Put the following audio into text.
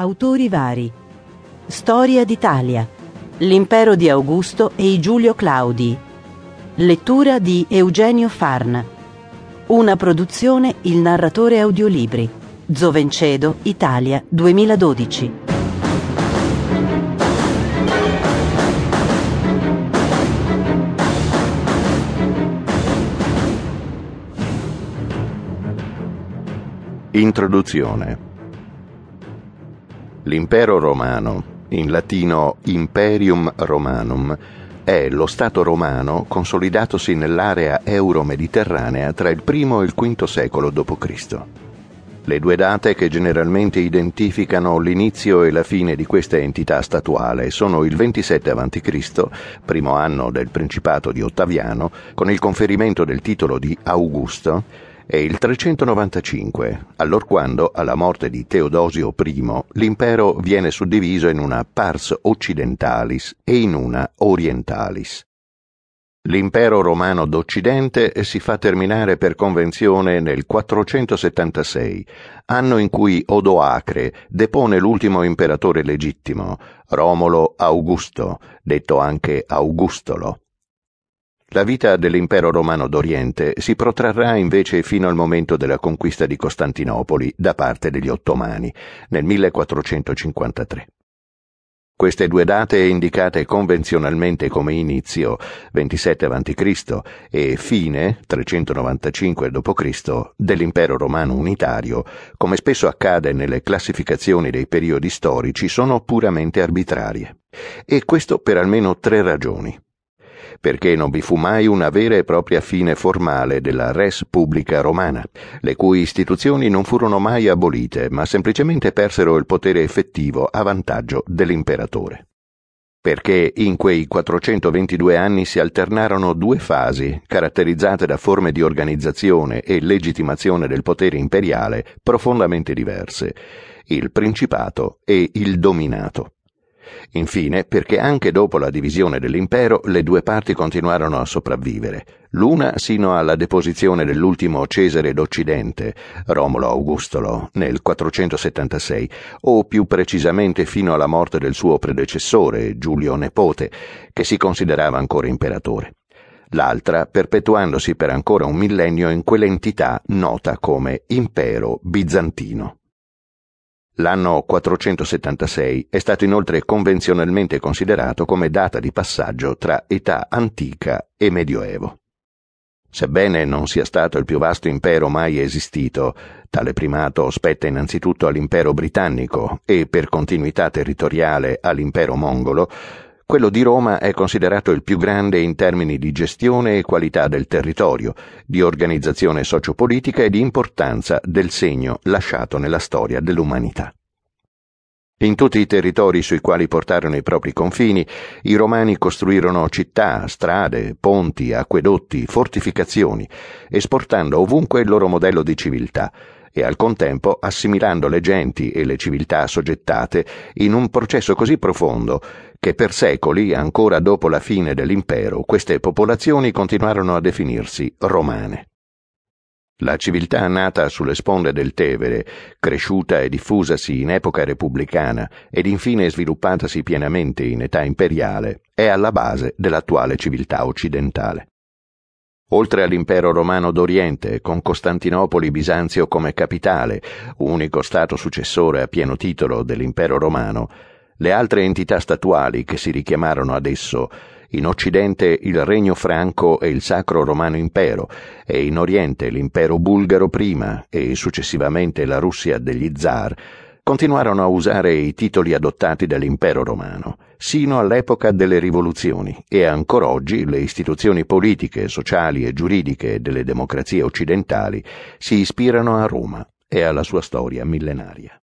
Autori vari. Storia d'Italia. L'impero di Augusto e i Giulio Claudi. Lettura di Eugenio Farn. Una produzione Il narratore audiolibri. Zovencedo, Italia, 2012. Introduzione L'impero romano, in latino Imperium Romanum, è lo Stato romano consolidatosi nell'area euro-mediterranea tra il I e il V secolo d.C. Le due date che generalmente identificano l'inizio e la fine di questa entità statuale sono il 27 a.C., primo anno del Principato di Ottaviano, con il conferimento del titolo di Augusto, è il 395, allorquando, alla morte di Teodosio I, l'impero viene suddiviso in una pars occidentalis e in una orientalis. L'impero romano d'Occidente si fa terminare per convenzione nel 476, anno in cui Odoacre depone l'ultimo imperatore legittimo, Romolo Augusto, detto anche Augustolo. La vita dell'impero romano d'Oriente si protrarrà invece fino al momento della conquista di Costantinopoli da parte degli ottomani nel 1453. Queste due date indicate convenzionalmente come inizio 27 a.C. e fine 395 d.C. dell'impero romano unitario, come spesso accade nelle classificazioni dei periodi storici, sono puramente arbitrarie. E questo per almeno tre ragioni perché non vi fu mai una vera e propria fine formale della res pubblica romana, le cui istituzioni non furono mai abolite, ma semplicemente persero il potere effettivo a vantaggio dell'imperatore perché in quei 422 anni si alternarono due fasi caratterizzate da forme di organizzazione e legittimazione del potere imperiale profondamente diverse, il principato e il dominato. Infine, perché anche dopo la divisione dell'impero le due parti continuarono a sopravvivere, l'una sino alla deposizione dell'ultimo Cesare d'Occidente, Romolo Augustolo, nel 476, o più precisamente fino alla morte del suo predecessore, Giulio Nepote, che si considerava ancora imperatore l'altra perpetuandosi per ancora un millennio in quell'entità nota come Impero Bizantino. L'anno 476 è stato inoltre convenzionalmente considerato come data di passaggio tra età antica e medioevo. Sebbene non sia stato il più vasto impero mai esistito, tale primato spetta innanzitutto all'impero britannico e per continuità territoriale all'impero mongolo, quello di Roma è considerato il più grande in termini di gestione e qualità del territorio, di organizzazione sociopolitica e di importanza del segno lasciato nella storia dell'umanità. In tutti i territori sui quali portarono i propri confini, i romani costruirono città, strade, ponti, acquedotti, fortificazioni, esportando ovunque il loro modello di civiltà e al contempo assimilando le genti e le civiltà assoggettate in un processo così profondo che per secoli, ancora dopo la fine dell'impero, queste popolazioni continuarono a definirsi romane. La civiltà nata sulle sponde del Tevere, cresciuta e diffusasi in epoca repubblicana ed infine sviluppatasi pienamente in età imperiale, è alla base dell'attuale civiltà occidentale. Oltre all'impero romano d'Oriente, con Costantinopoli Bisanzio come capitale, unico stato successore a pieno titolo dell'impero romano, le altre entità statuali che si richiamarono ad esso, in Occidente il Regno Franco e il Sacro Romano Impero, e in Oriente l'impero bulgaro prima e successivamente la Russia degli zar, continuarono a usare i titoli adottati dall'impero romano, sino all'epoca delle rivoluzioni, e ancora oggi le istituzioni politiche, sociali e giuridiche delle democrazie occidentali si ispirano a Roma e alla sua storia millenaria.